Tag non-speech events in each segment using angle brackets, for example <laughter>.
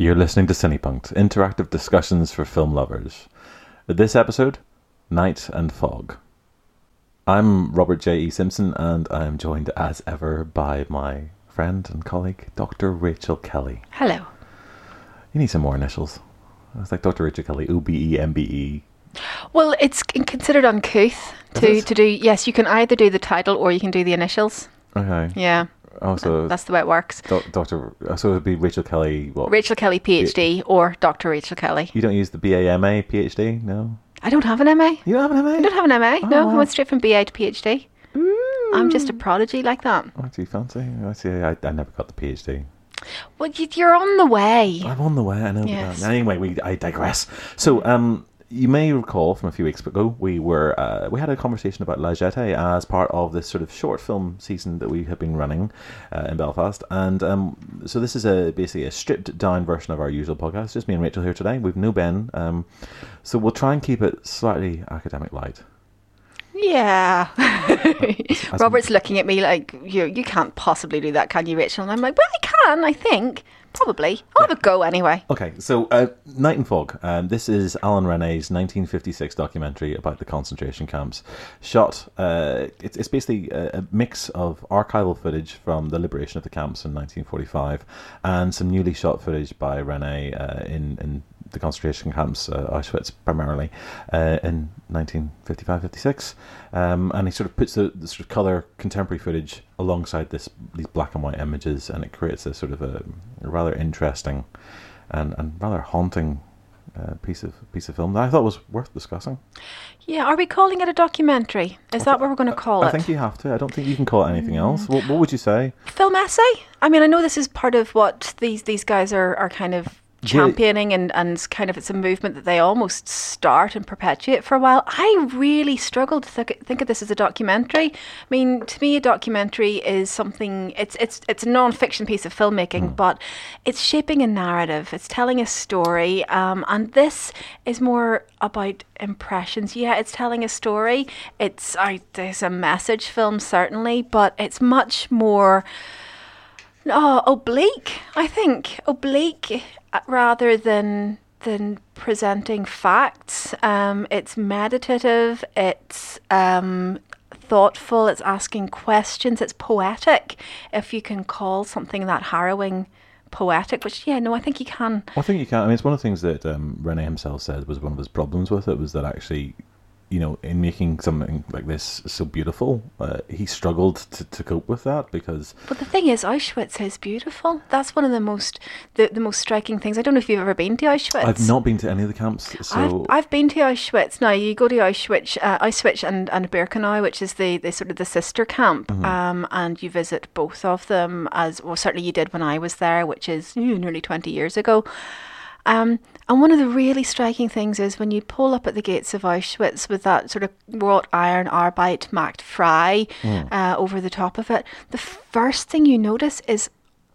You're listening to Cinepunked, interactive discussions for film lovers. This episode, Night and Fog. I'm Robert J. E. Simpson, and I am joined as ever by my friend and colleague, Dr. Rachel Kelly. Hello. You need some more initials. It's like Dr. Rachel Kelly, O B E M B E. Well, it's considered uncouth to, to do. Yes, you can either do the title or you can do the initials. Okay. Yeah, Oh, so that's the way it works. Do- Dr. So it would be Rachel Kelly. What? Rachel Kelly, PhD, or Dr. Rachel Kelly. You don't use the B A M A PhD? No. I don't have an MA. You don't have an MA? I don't have an MA. Oh, no, I went straight from BA to PhD. I'm just a prodigy like that. Oh, do you fancy? I see. I, I never got the PhD. Well, you- you're on the way. I'm on the way. I know. Yes. uh, Anyway, we I digress. So, um, you may recall from a few weeks ago, we were uh, we had a conversation about La Jetée as part of this sort of short film season that we have been running uh, in Belfast, and um, so this is a basically a stripped down version of our usual podcast. Just me and Rachel here today. We've no Ben, um, so we'll try and keep it slightly academic light. Yeah. <laughs> Robert's looking at me like, you you can't possibly do that, can you, Rachel? And I'm like, well, I can, I think. Probably. I'll have a go anyway. Okay, so uh, Night and Fog. Um, this is Alain Resnais's 1956 documentary about the concentration camps. Shot, uh, it's, it's basically a, a mix of archival footage from the liberation of the camps in 1945 and some newly shot footage by Resnais uh, in, in the concentration camps, uh, Auschwitz primarily, uh, in 1955-56. Um, and he sort of puts the, the sort of color contemporary footage alongside this these black and white images, and it creates a sort of a, a rather interesting and, and rather haunting uh, piece of piece of film that I thought was worth discussing. Yeah, are we calling it a documentary? Is that what we're going to call I it? I think you have to. I don't think you can call it anything else. What, what would you say? Film essay? I mean, I know this is part of what these these guys are, are kind of championing and, and kind of it's a movement that they almost start and perpetuate for a while. I really struggled to think, think of this as a documentary. I mean, to me, a documentary is something. It's it's it's a non-fiction piece of filmmaking, but it's shaping a narrative. It's telling a story, um, and this is more about impressions. Yeah, it's telling a story. It's I, there's a message film certainly, but it's much more. Oh, oblique. I think oblique rather than than presenting facts. Um, it's meditative. It's um, thoughtful. It's asking questions. It's poetic. If you can call something that harrowing poetic, which yeah, no, I think you can. I think you can. I mean, it's one of the things that um, Resnais himself said was one of his problems with it was that actually, you know, in making something like this so beautiful, uh, he struggled to, to cope with that because But the thing is, Auschwitz is beautiful. That's one of the most the, the most striking things. I don't know if you've ever been to Auschwitz. I've not been to any of the camps. So I've, I've been to Auschwitz. Now you go to Auschwitz, uh, Auschwitz and and Birkenau, which is the, the sort of the sister camp, Mm-hmm. um, and you visit both of them as well. Certainly you did when I was there, which is nearly twenty years ago. Um, and one of the really striking things is when you pull up at the gates of Auschwitz with that sort of wrought iron Arbeit macht Frei Mm. uh, over the top of it, the first thing you notice is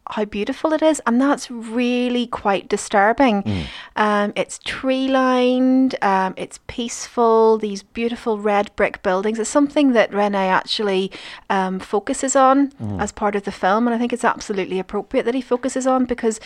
how beautiful it is, and that's really quite disturbing. Um, it's tree lined, um, it's peaceful, these beautiful red brick buildings. It's something that Resnais actually um, focuses on as part of the film, and I think it's absolutely appropriate that he focuses on because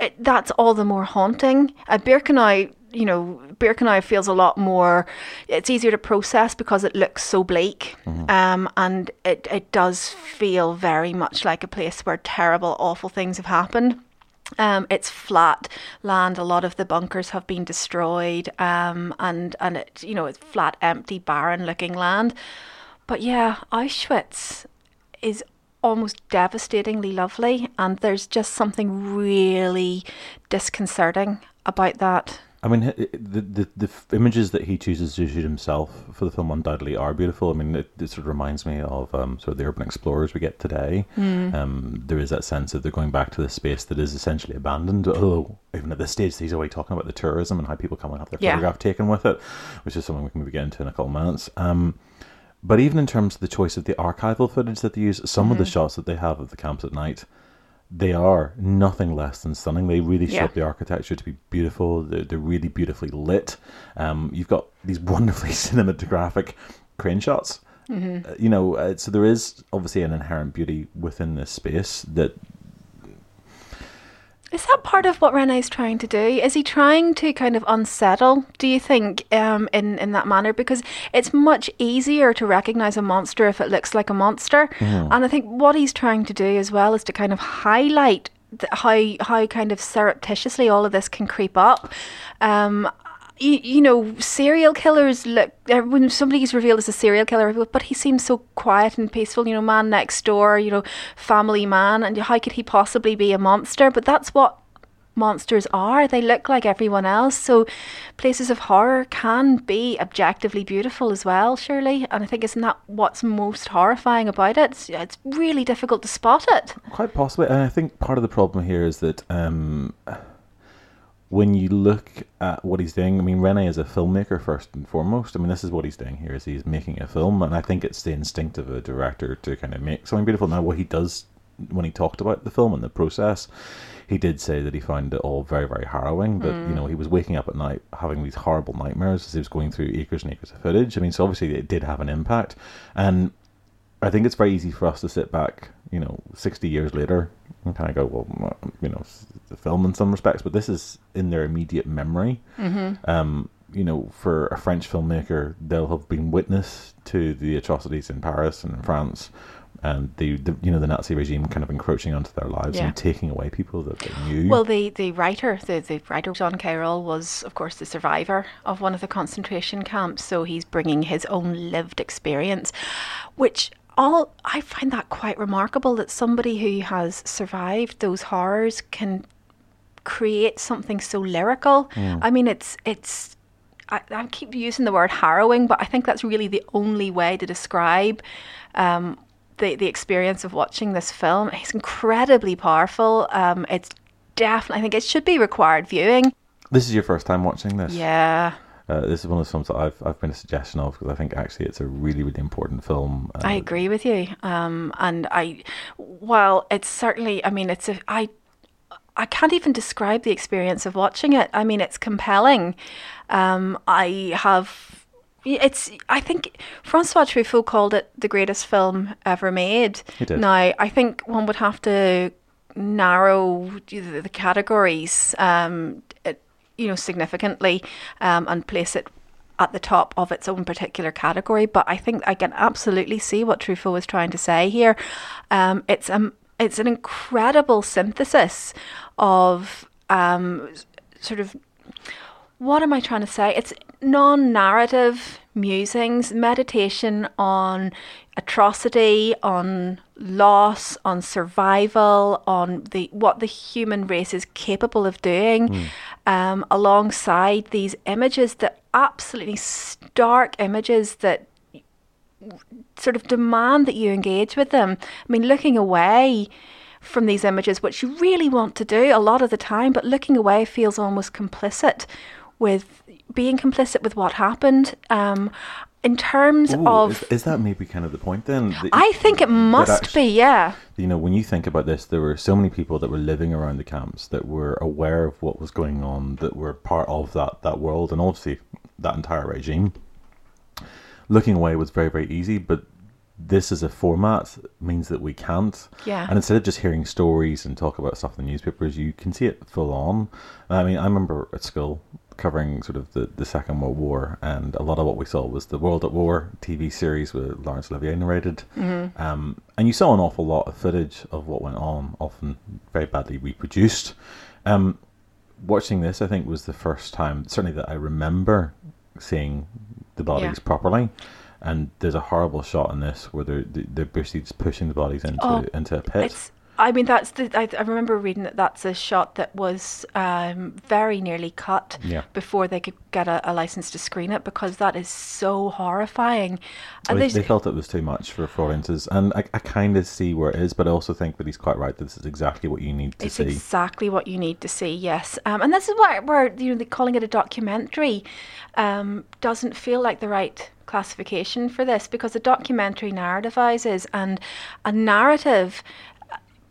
it, that's all the more haunting. Uh, Birkenau, you know, Birkenau feels a lot more. It's easier to process because it looks so bleak, um, and it it does feel very much like a place where terrible, awful things have happened. Um, it's flat land. A lot of the bunkers have been destroyed, um, and and it you know it's flat, empty, barren-looking land. But yeah, Auschwitz is almost devastatingly lovely, and there's just something really disconcerting about that. I mean, the, the the images that he chooses to shoot himself for the film undoubtedly are beautiful. I mean, it, it sort of reminds me of um, sort of the urban explorers we get today. Um, there is that sense that they're going back to the space that is essentially abandoned. Although, even at this stage, he's always talking about the tourism and how people come and have their Yeah. photograph taken with it, which is something we can maybe get into in a couple of minutes. Um, but even in terms of the choice of the archival footage that they use, some of the shots that they have of the camps at night they are nothing less than stunning. They really Yeah. the architecture to be beautiful. They're, they're really beautifully lit. Um, you've got these <laughs> wonderfully cinematographic crane shots. Uh, you know, uh, so there is obviously an inherent beauty within this space that Is that part of what Resnais's trying to do? Is he trying to kind of unsettle, do you think, um, in, in that manner? Because it's much easier to recognise a monster if it looks like a monster. Mm-hmm. And I think what he's trying to do as well is to kind of highlight how, how kind of surreptitiously all of this can creep up. Um, you, you know, serial killers look uh, when somebody is revealed as a serial killer, but he seems so quiet and peaceful. You know, man next door. You know, family man, and how could he possibly be a monster? But that's what monsters are. They look like everyone else. So, places of horror can be objectively beautiful as well, surely. And I think isn't that what's most horrifying about it? It's, it's really difficult to spot it. Quite possibly. And I think part of the problem here is that um, when you look at what he's doing, I mean, Resnais is a filmmaker first and foremost. I mean, this is what he's doing here: is he's making a film, and I think it's the instinct of a director to kind of make something beautiful. Now, what he does when he talked about the film and the process, he did say that he found it all very, very harrowing. But you mm. know, he was waking up at night having these horrible nightmares as he was going through acres and acres of footage. I mean, so obviously it did have an impact, and I think it's very easy for us to sit back, you know, 60 years later and kind of go, well, you know, the film in some respects, but this is in their immediate memory. Mm-hmm. Um, you know, for a French filmmaker, they'll have been witness to the atrocities in Paris and in France and the, the you know the Nazi regime kind of encroaching onto their lives Yeah. and taking away people that they knew. Well, the, the writer, the, the writer Jean Cayrol was, of course, the survivor of one of the concentration camps. So he's bringing his own lived experience, which all I find that quite remarkable that somebody who has survived those horrors can create something so lyrical. I mean, it's it's. I, I keep using the word harrowing, but I think that's really the only way to describe um, the the experience of watching this film. It's incredibly powerful. Um, it's definitely. I think it should be required viewing. this is your first time watching this. Yeah, Uh, this is one of the films that I've I've been a suggestion of because I think actually it's a really really important film. Uh, I agree with you. Um, and I, while it's certainly, I mean, it's a I. I can't even describe the experience of watching it. I mean, it's compelling. Um, I have it's I think Francois Truffaut called it the greatest film ever made. He did. Now I think one would have to narrow the, the categories, um, you know, significantly, um, and place it at the top of its own particular category. But I think I can absolutely see what Truffaut was trying to say here. Um, it's um, it's an incredible synthesis of um, sort of what am I trying to say? It's non narrative musings, meditation on atrocity, on loss, on survival, on the what the human race is capable of doing, um, alongside these images that absolutely stark images that sort of demand that you engage with them. I mean, looking away from these images, which you really want to do a lot of the time, but looking away feels almost complicit with being complicit with what happened. Um, in terms Ooh, of, is, is that maybe kind of the point then? That- I think it must actu- be, yeah. You know, when you think about this, there were so many people that were living around the camps that were aware of what was going on, that were part of that that world, and obviously that entire regime. Looking away was very very easy, but this as a format means that we can't. Yeah. And instead of just hearing stories and talk about stuff in the newspapers, you can see it full on. I mean, I remember at school covering sort of the, the Second World War, and a lot of what we saw was the World at War TV series with Laurence Olivier narrated. Um, and you saw an awful lot of footage of what went on, often very badly reproduced. Um, watching this, I think, was the first time, certainly that I remember seeing the bodies Yeah. properly. And there's a horrible shot in this where they're they're basically just pushing the bodies into Oh, into a pit. It's. I mean, that's the. I, I remember reading that that's a shot that was um, very nearly cut Yeah. before they could get a, a license to screen it because that is so horrifying. And They, they felt it was too much for for audiences, and I, I kind of see where it is, but I also think that he's quite right. That this is exactly what you need to It's see. exactly what you need to see. Yes, um, and this is why where you know calling it a documentary um, doesn't feel like the right classification for this because a documentary narrativizes and a narrative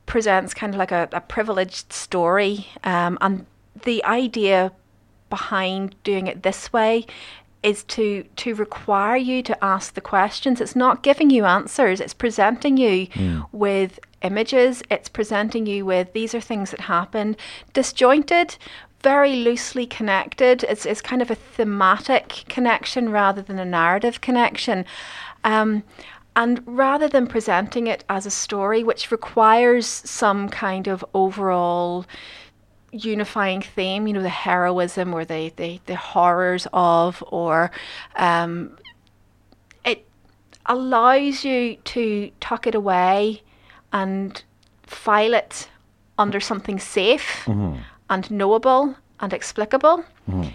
presents kind of like a, a privileged story, um, and the idea behind doing it this way is to to require you to ask the questions. It's not giving you answers. It's presenting you with images. It's presenting you with these are things that happened, disjointed, very loosely connected. It's, it's kind of a thematic connection rather than a narrative connection. Um, and rather than presenting it as a story, which requires some kind of overall unifying theme, you know, the heroism or the, the, the horrors of, or um, it allows you to tuck it away and file it under something safe mm-hmm. and knowable and explicable. Mm-hmm.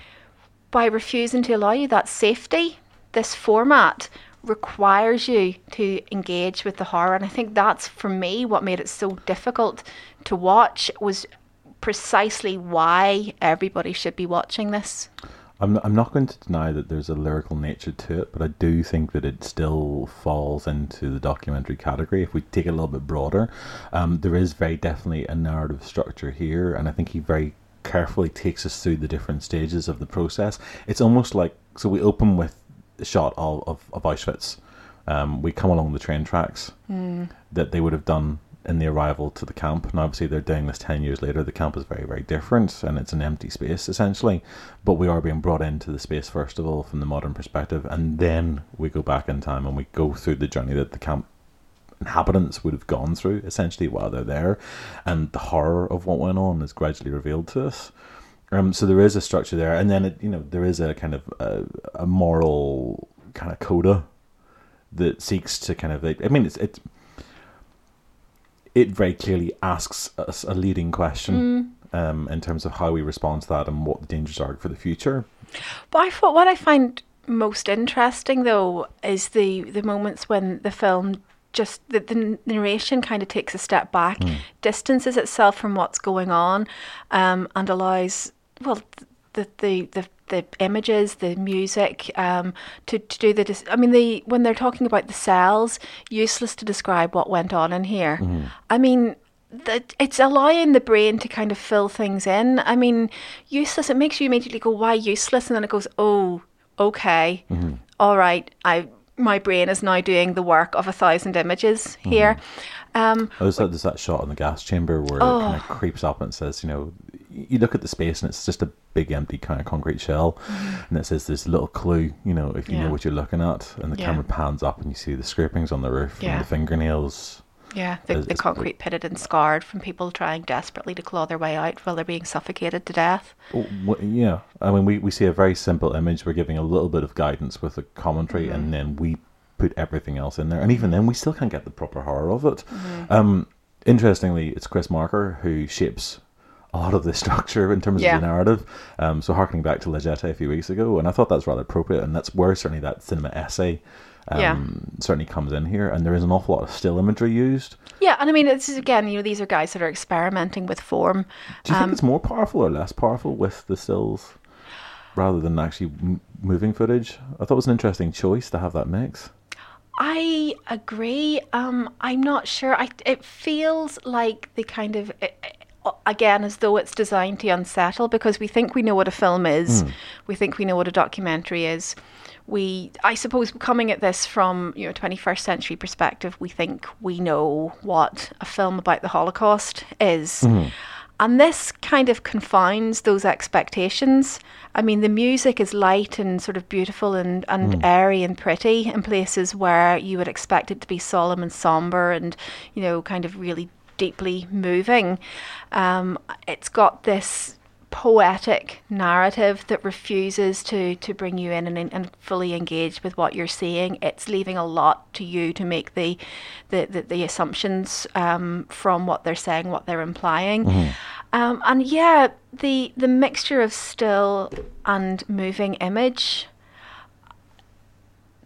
By refusing to allow you that safety, this format requires you to engage with the horror and i think that's for me what made it so difficult to watch was precisely why everybody should be watching this I'm, I'm not going to deny that there's a lyrical nature to it, but I do think that it still falls into the documentary category. If we take it a little bit broader, um, there is very definitely a narrative structure here, and I think he very carefully takes us through the different stages of the process. It's almost like so we open with shot of, of, of Auschwitz. Um, we come along the train tracks mm. that they would have done in the arrival to the camp. And obviously, they're doing this 10 years later. The camp is very, very different and it's an empty space essentially. But we are being brought into the space, first of all, from the modern perspective. And then we go back in time and we go through the journey that the camp inhabitants would have gone through essentially while they're there. And the horror of what went on is gradually revealed to us. Um, so there is a structure there, and then it, you know there is a kind of a, a moral kind of coda that seeks to kind of. I mean, it's it. It very clearly asks us a leading question mm. um, in terms of how we respond to that and what the dangers are for the future. But I thought what I find most interesting though is the the moments when the film just the, the narration kind of takes a step back, mm. distances itself from what's going on, um, and allows well, the the the the images, the music, um, to, to do the. I mean, the when they're talking about the cells, useless to describe what went on in here. Mm-hmm. I mean, that it's allowing the brain to kind of fill things in. I mean, useless. It makes you immediately go, "Why useless?" And then it goes, "Oh, okay, mm-hmm. All right, I." My brain is now doing the work of a thousand images here. Mm-hmm. Um, oh, there's, that, there's that shot in the gas chamber where oh, it kind of creeps up and says, you know, you look at the space and it's just a big empty kind of concrete shell mm-hmm. and it says this little clue you know if you yeah. know what you're looking at and the yeah. camera pans up and you see the scrapings on the roof yeah. and the fingernails yeah the, the concrete pitted and scarred from people trying desperately to claw their way out while they're being suffocated to death oh, yeah i mean we, we see a very simple image we're giving a little bit of guidance with the commentary mm-hmm. and then we put everything else in there and even then we still can't get the proper horror of it mm-hmm. um, interestingly it's chris marker who shapes a lot of the <laughs> structure in terms yeah. of the narrative. Um, so harkening back to La Jetée a few weeks ago, and I thought that's rather appropriate, and that's where certainly that cinema essay um, yeah. certainly comes in here, and there is an awful lot of still imagery used. Yeah, and I mean, this is again, you know, these are guys that are experimenting with form. Do you um, think it's more powerful or less powerful with the stills rather than actually m- moving footage? I thought it was an interesting choice to have that mix. I agree. Um, I'm not sure. I, it feels like the kind of it, again as though it's designed to unsettle because we think we know what a film is mm. we think we know what a documentary is we i suppose coming at this from you know 21st century perspective we think we know what a film about the holocaust is mm. and this kind of confounds those expectations i mean the music is light and sort of beautiful and, and mm. airy and pretty in places where you would expect it to be solemn and somber and you know kind of really deeply moving. Um, it's got this poetic narrative that refuses to to bring you in and, and fully engage with what you're seeing. It's leaving a lot to you to make the the, the, the assumptions um, from what they're saying, what they're implying. Mm-hmm. Um, and yeah, the the mixture of still and moving image.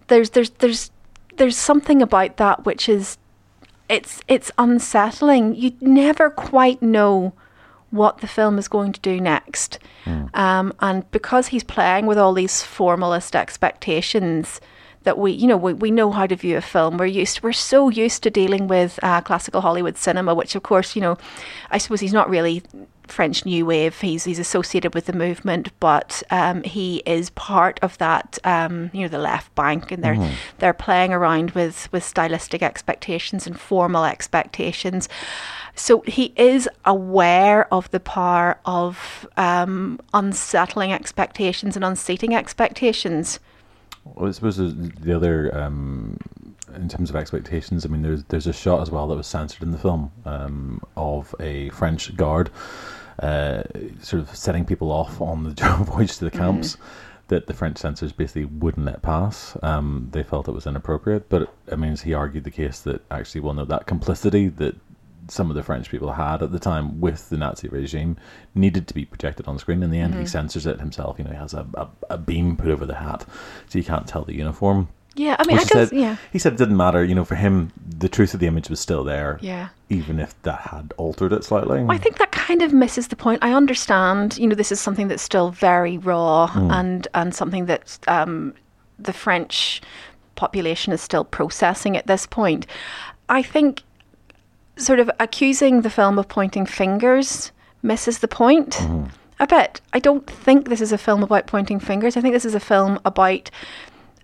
There's there's there's there's something about that which is it's it's unsettling. You never quite know what the film is going to do next. Mm. Um, and because he's playing with all these formalist expectations that we, you know, we, we know how to view a film. We're used, we're so used to dealing with uh, classical Hollywood cinema, which of course, you know, I suppose he's not really French New Wave. He's he's associated with the movement, but um, he is part of that. Um, you know, the left bank, and they're they're playing around with with stylistic expectations and formal expectations. So he is aware of the power of um, unsettling expectations and unseating expectations. Well, I suppose the other, um, in terms of expectations, I mean, there's there's a shot as well that was censored in the film um, of a French guard uh, sort of setting people off on the <laughs> voyage to the camps that the French censors basically wouldn't let pass. Um, they felt it was inappropriate, but I mean, he argued the case that actually, well, no, that complicity that some of the French people had at the time with the Nazi regime needed to be projected on screen. In the end, he censors it himself. You know, he has a, a, a beam put over the hat, so you can't tell the uniform. Yeah, I mean, Which I said, yeah, he said it didn't matter. You know, for him, the truth of the image was still there, yeah. even if that had altered it slightly. I think that kind of misses the point. I understand, you know, this is something that's still very raw and and something that um, the French population is still processing at this point. I think sort of accusing the film of pointing fingers misses the point a bit. I don't think this is a film about pointing fingers. I think this is a film about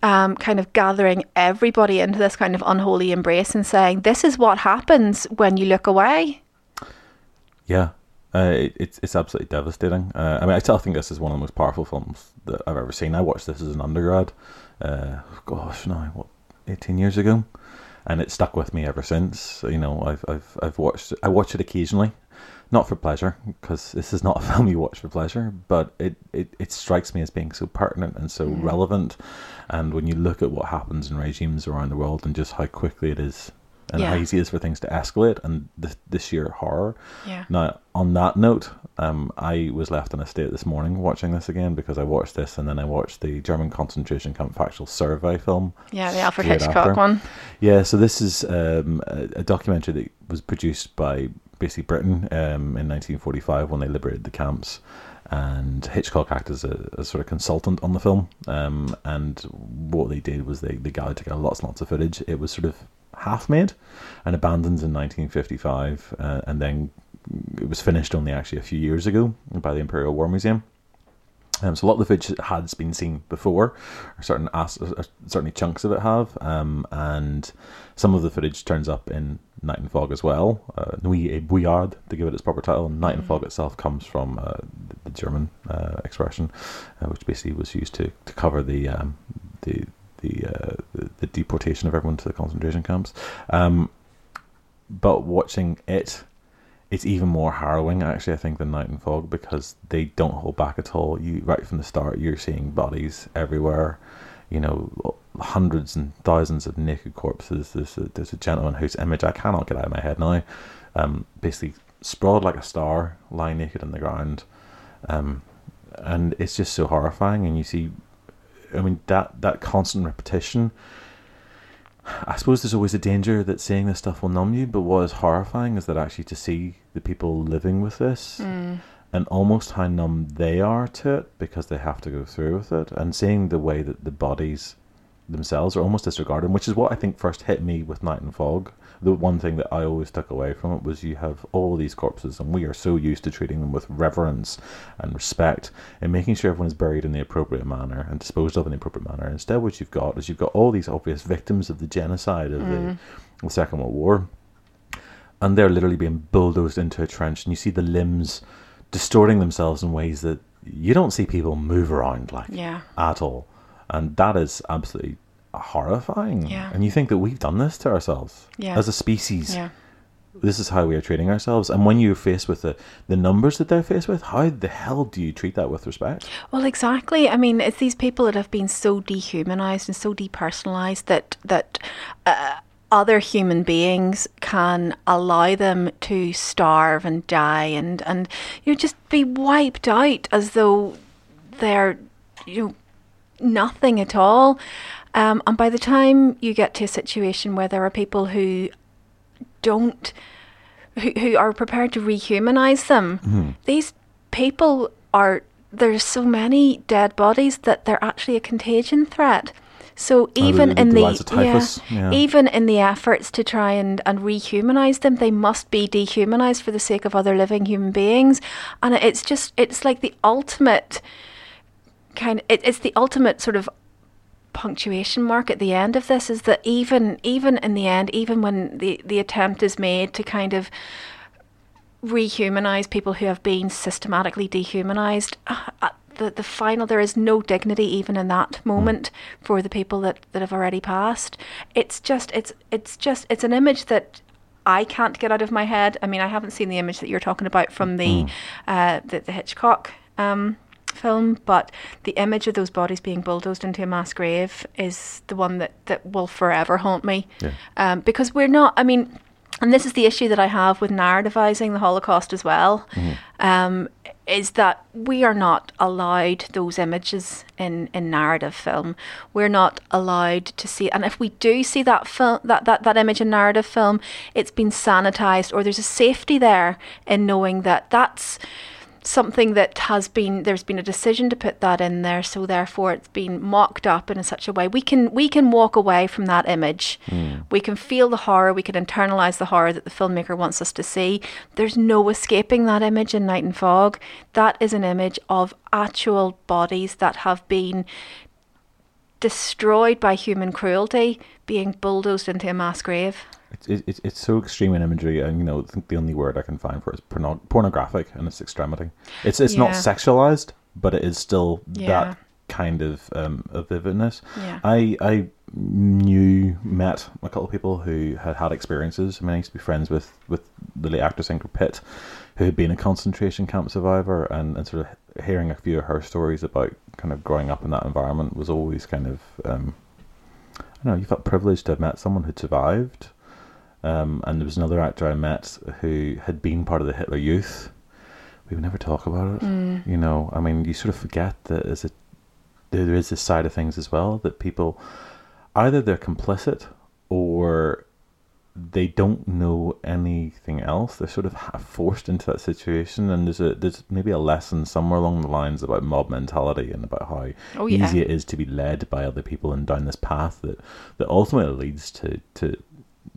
um, kind of gathering everybody into this kind of unholy embrace and saying, this is what happens when you look away. Yeah, uh, it, it's it's absolutely devastating. Uh, I mean, I still think this is one of the most powerful films that I've ever seen. I watched this as an undergrad. Uh, gosh, now what, eighteen years ago, and it stuck with me ever since. You know, I've I've I've watched I watch it occasionally, not for pleasure because this is not a <laughs> film you watch for pleasure, but it it, it strikes me as being so pertinent and so mm. relevant. And when you look at what happens in regimes around the world and just how quickly it is. And how easy it is for things to escalate, and the, the sheer horror. Yeah. Now, on that note, um, I was left in a state this morning watching this again because I watched this and then I watched the German concentration camp factual survey film. Yeah, the Alfred Hitchcock after. one. Yeah, so this is um, a, a documentary that was produced by basically Britain um, in 1945 when they liberated the camps. And Hitchcock acted as a, a sort of consultant on the film. Um, and what they did was they, they gathered together lots and lots of footage. It was sort of half made and abandoned in 1955. Uh, and then it was finished only actually a few years ago by the Imperial War Museum. Um, so a lot of the footage has been seen before, or certain as- or certainly chunks of it have, um, and some of the footage turns up in Night and Fog as well. Uh, Nuit et Brouillard, to give it its proper title. Night and Fog itself comes from uh, the German uh, expression, uh, which basically was used to, to cover the um, the the, uh, the the deportation of everyone to the concentration camps. Um, but watching it it's even more harrowing actually I think than Night and Fog because they don't hold back at all. You right from the start you're seeing bodies everywhere, you know, hundreds and thousands of naked corpses. There's a, there's a gentleman whose image I cannot get out of my head now, um, basically sprawled like a star, lying naked on the ground, um, and it's just so horrifying. And you see, I mean that that constant repetition. I suppose there's always a danger that seeing this stuff will numb you, but what is horrifying is that actually to see the people living with this mm. and almost how numb they are to it because they have to go through with it, and seeing the way that the bodies themselves are almost disregarded, which is what I think first hit me with Night and Fog. The one thing that I always took away from it was you have all these corpses, and we are so used to treating them with reverence and respect, and making sure everyone is buried in the appropriate manner and disposed of in the appropriate manner. Instead, what you've got is you've got all these obvious victims of the genocide of the, mm. the Second World War, and they're literally being bulldozed into a trench, and you see the limbs distorting themselves in ways that you don't see people move around like Yeah. at all, and that is absolutely horrifying. Yeah. And you think that we've done this to ourselves Yeah. as a species. Yeah. This is how we are treating ourselves. And when you're faced with the, the numbers that they're faced with, how the hell do you treat that with respect? Well, exactly. I mean, it's these people that have been so dehumanized and so depersonalized that that uh, other human beings can allow them to starve and die and and you know just be wiped out as though they're you know nothing at all. Um, and by the time you get to a situation where there are people who don't who, who are prepared to rehumanize them. These people are there's so many dead bodies that they're actually a contagion threat. So even in the the, lives of typhus, yeah. even in the efforts to try and and rehumanize them, they must be dehumanized for the sake of other living human beings, and it's just it's like the ultimate kind. It, it's the ultimate sort of punctuation mark at the end of this is that even even in the end, even when the the attempt is made to kind of rehumanize people who have been systematically dehumanized. Uh, the, the final, there is no dignity even in that moment for the people that, that have already passed. It's just, it's, it's just, it's an image that I can't get out of my head. I mean, I haven't seen the image that you're talking about from the, uh, the, the Hitchcock um, film, but the image of those bodies being bulldozed into a mass grave is the one that, that will forever haunt me. Yeah. Um, because we're not, I mean, and this is the issue that I have with narrativizing the Holocaust as well, um, is that we are not allowed those images in, in narrative film. We're not allowed to see, and if we do see that film, that, that, that image in narrative film, it's been sanitized, or there's a safety there in knowing that that's something that has been there's been a decision to put that in there so therefore it's been mocked up in such a way. We can we can walk away from that image. Hmm. We can feel the horror we can internalize the horror that the filmmaker wants us to see. There's no escaping that image in night and fog. That is an image of actual bodies that have been destroyed by human cruelty being bulldozed into a mass grave It's, it's it's so extreme in imagery, and you know, I think the only word I can find for it is porno- pornographic in its extremity. It's it's not sexualized, but it is still Yeah. that kind of um, of vividness. Yeah. I I knew met a couple of people who had had experiences. I mean, I used to be friends with with the late actress Ingrid Pitt, who had been a concentration camp survivor, and, and sort of hearing a few of her stories about kind of growing up in that environment was always kind of um, I don't know. You felt privileged to have met someone who'd survived. Um, and there was another actor I met who had been part of the Hitler Youth. We would never talk about it. You know, I mean, you sort of forget that as a, there there is this side of things as well that people either they're complicit or they don't know anything else. They're sort of forced into that situation, and there's a there's maybe a lesson somewhere along the lines about mob mentality and about how Oh, yeah. easy it is to be led by other people and down this path that that ultimately leads to to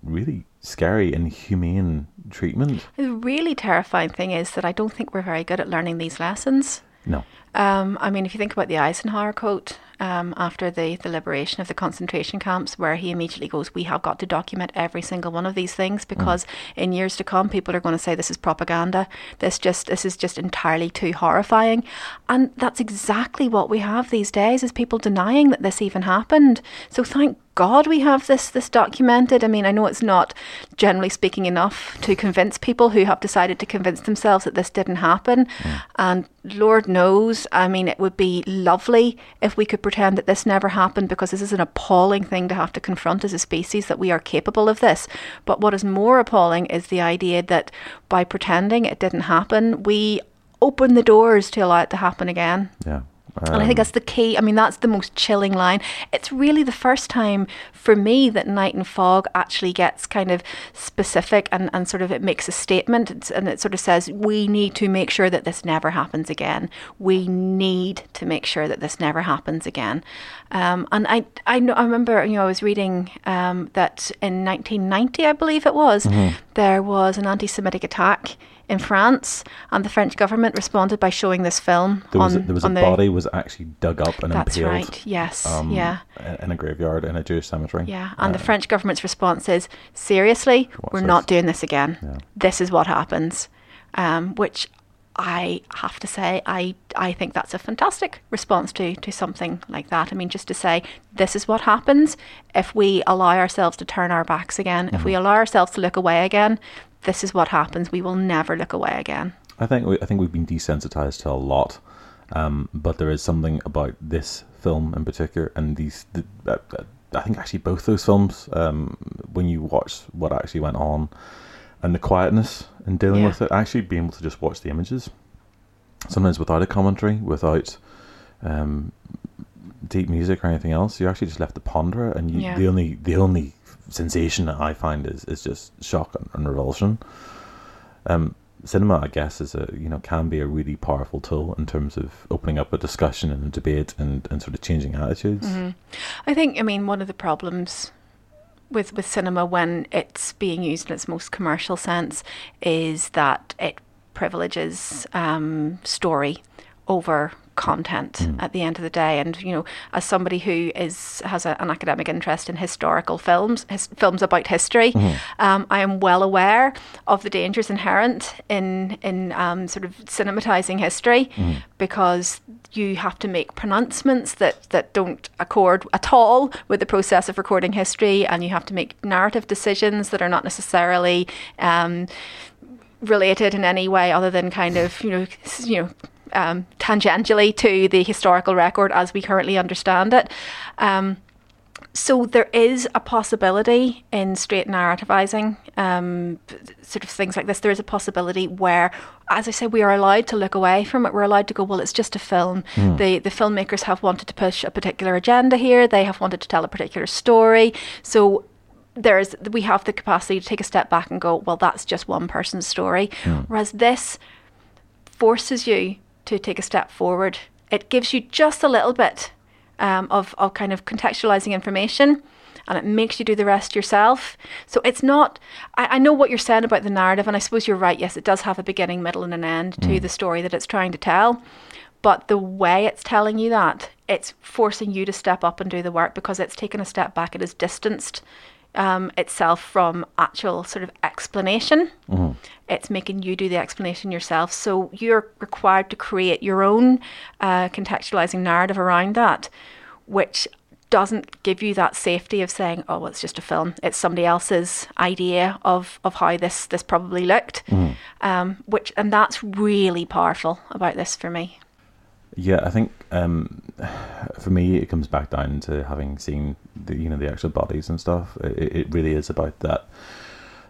really scary and humane treatment. the really terrifying thing is that I don't think we're very good at learning these lessons No, Um, I mean, if you think about the Eisenhower quote um, after the, the liberation of the concentration camps, where he immediately goes, We have got to document every single one of these things because in years to come, people are going to say this is propaganda. This just this is just entirely too horrifying, and that's exactly what we have these days: is people denying that this even happened. So thank God we have this this documented. I mean, I know it's not generally speaking enough to convince people who have decided to convince themselves that this didn't happen. Mm. And Lord knows, I mean, it would be lovely if we could pretend that this never happened because this is an appalling thing to have to confront as a species that we are capable of this. But what is more appalling is the idea that by pretending it didn't happen, we open the doors to allow it to happen again. yeah. And I think that's the key. I mean, that's the most chilling line. It's really the first time for me that Night and Fog actually gets kind of specific and, and sort of it makes a statement It's- and it sort of says, we need to make sure that this never happens again. We need to make sure that this never happens again. Um, and I, I know, I remember, you know, I was reading um, that in 1990, I believe it was, there was an anti-Semitic attack in France, and the French government responded by showing this film There was, on, a, there was a the, body was actually dug up and that's impaled right. Yes. um, yeah. in a graveyard in a Jewish cemetery. Yeah. And the Uh, French government's response is seriously, we're this? not doing this again. Yeah. This is what happens. Um, which I have to say, I I think that's a fantastic response to to something like that. I mean, just to say this is what happens if we allow ourselves to turn our backs again. If Mm-hmm. we allow ourselves to look away again, this is what happens. We will never look away again. I think we, I think we've been desensitized to a lot, um, but there is something about this film in particular, and these. The, uh, uh, I think actually both those films, um, when you watch what actually went on, and the quietness in dealing Yeah. with it, actually being able to just watch the images, sometimes without a commentary, without um, deep music or anything else, you're actually just left to ponder it, and you, Yeah. the only the only sensation that I find is is just shock and, and revulsion. Um, cinema, I guess, is a you know can be a really powerful tool in terms of opening up a discussion and a debate and, and sort of changing attitudes. I think, I mean, one of the problems with with cinema when it's being used in its most commercial sense is that it privileges um, story over content at the end of the day. And you know as somebody who is has a, an academic interest in historical films his, films about history um, I am well aware of the dangers inherent in in um, sort of cinematizing history because you have to make pronouncements that that don't accord at all with the process of recording history. And you have to make narrative decisions that are not necessarily um, related in any way other than kind of you know you know um, tangentially to the historical record as we currently understand it. Um, so there is a possibility in straight narrativizing, um, sort of things like this. There is a possibility where, as I said, we are allowed to look away from it. We're allowed to go, well, it's just a film. The the filmmakers have wanted to push a particular agenda here. They have wanted to tell a particular story. So there's we have the capacity to take a step back and go, well, that's just one person's story. Whereas this forces you to take a step forward. It gives you just a little bit um, of, of kind of contextualizing information and it makes you do the rest yourself. So it's not, I, I know what you're saying about the narrative, and I suppose you're right. Yes, it does have a beginning, middle, and an end to the story that it's trying to tell. But the way it's telling you that, it's forcing you to step up and do the work because it's taken a step back. It has distanced um, itself from actual sort of explanation. It's making you do the explanation yourself. So you're required to create your own uh, contextualizing narrative around that, which doesn't give you that safety of saying, "Oh, well, it's just a film." It's somebody else's idea of of how this this probably looked, um, which and that's really powerful about this for me. Yeah, I think um, for me it comes back down to having seen the you know the actual bodies and stuff. It, it really is about that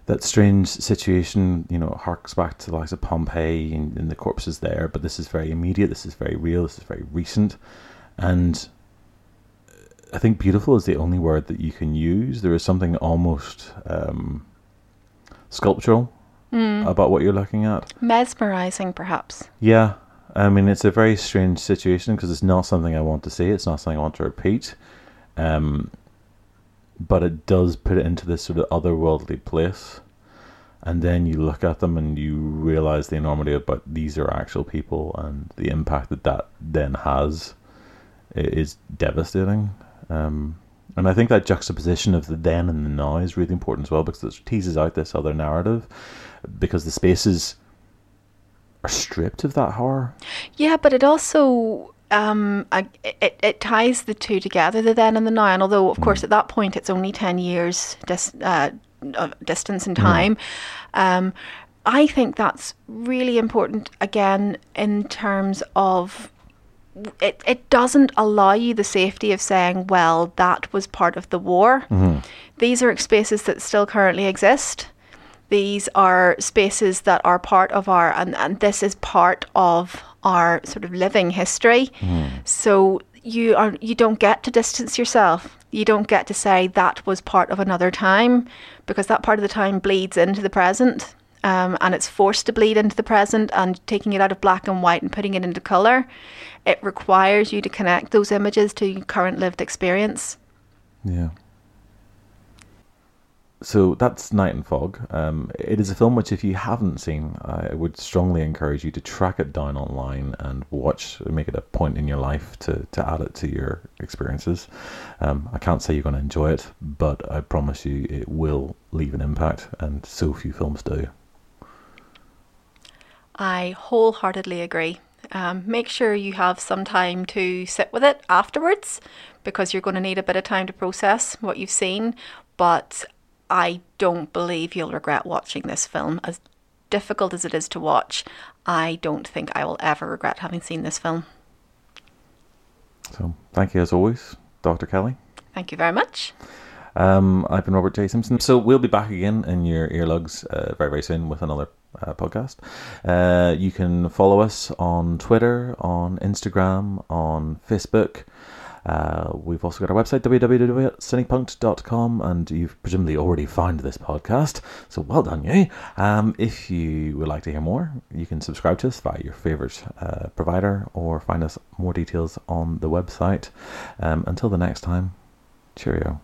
that strange situation. You know, it harks back to the likes of Pompeii and, and the corpses there. But this is very immediate. This is very real. This is very recent, and I think beautiful is the only word that you can use. There is something almost um, sculptural about what you're looking at. Mesmerizing, perhaps. Yeah, I mean it's a very strange situation because it's not something I want to see. It's not something I want to repeat. Um, but it does put it into this sort of otherworldly place, and then you look at them and you realize the enormity of but these are actual people and the impact that that then has is devastating. Um, and I think that juxtaposition of the then and the now is really important as well because it teases out this other narrative because the spaces are stripped of that horror. Yeah, but it also um, I, it it ties the two together, the then and the now. And although, of course, at that point it's only ten years dis, uh, of distance in time, um, I think that's really important. Again, in terms of it, it doesn't allow you the safety of saying, well, that was part of the war. These are spaces that still currently exist. These are spaces that are part of our, and, and this is part of our sort of living history. So you are you don't get to distance yourself. You don't get to say that was part of another time because that part of the time bleeds into the present. Um, and it's forced to bleed into the present and taking it out of black and white and putting it into color. It requires you to connect those images to your current lived experience. Yeah. So that's Night and Fog. Um, it is a film which, if you haven't seen, I would strongly encourage you to track it down online and watch. Make it a point in your life to, to add it to your experiences. Um, I can't say you're going to enjoy it, but I promise you it will leave an impact, and so few films do. I wholeheartedly agree. Um, make sure you have some time to sit with it afterwards because you're going to need a bit of time to process what you've seen. But I don't believe you'll regret watching this film. As difficult as it is to watch, I don't think I will ever regret having seen this film. So thank you as always, Dr. Kelly. Thank you very much. Um, I've been Robert J. Simpson. So we'll be back again in your earlugs uh, very, very soon with another uh, podcast. Uh, you can follow us on Twitter, on Instagram, on Facebook. Uh, we've also got our website, www.cinepunked.com, and you've presumably already found this podcast, so well done, you. Um, if you would like to hear more, you can subscribe to us via your favourite uh, provider or find us more details on the website. Um, until the next time, cheerio.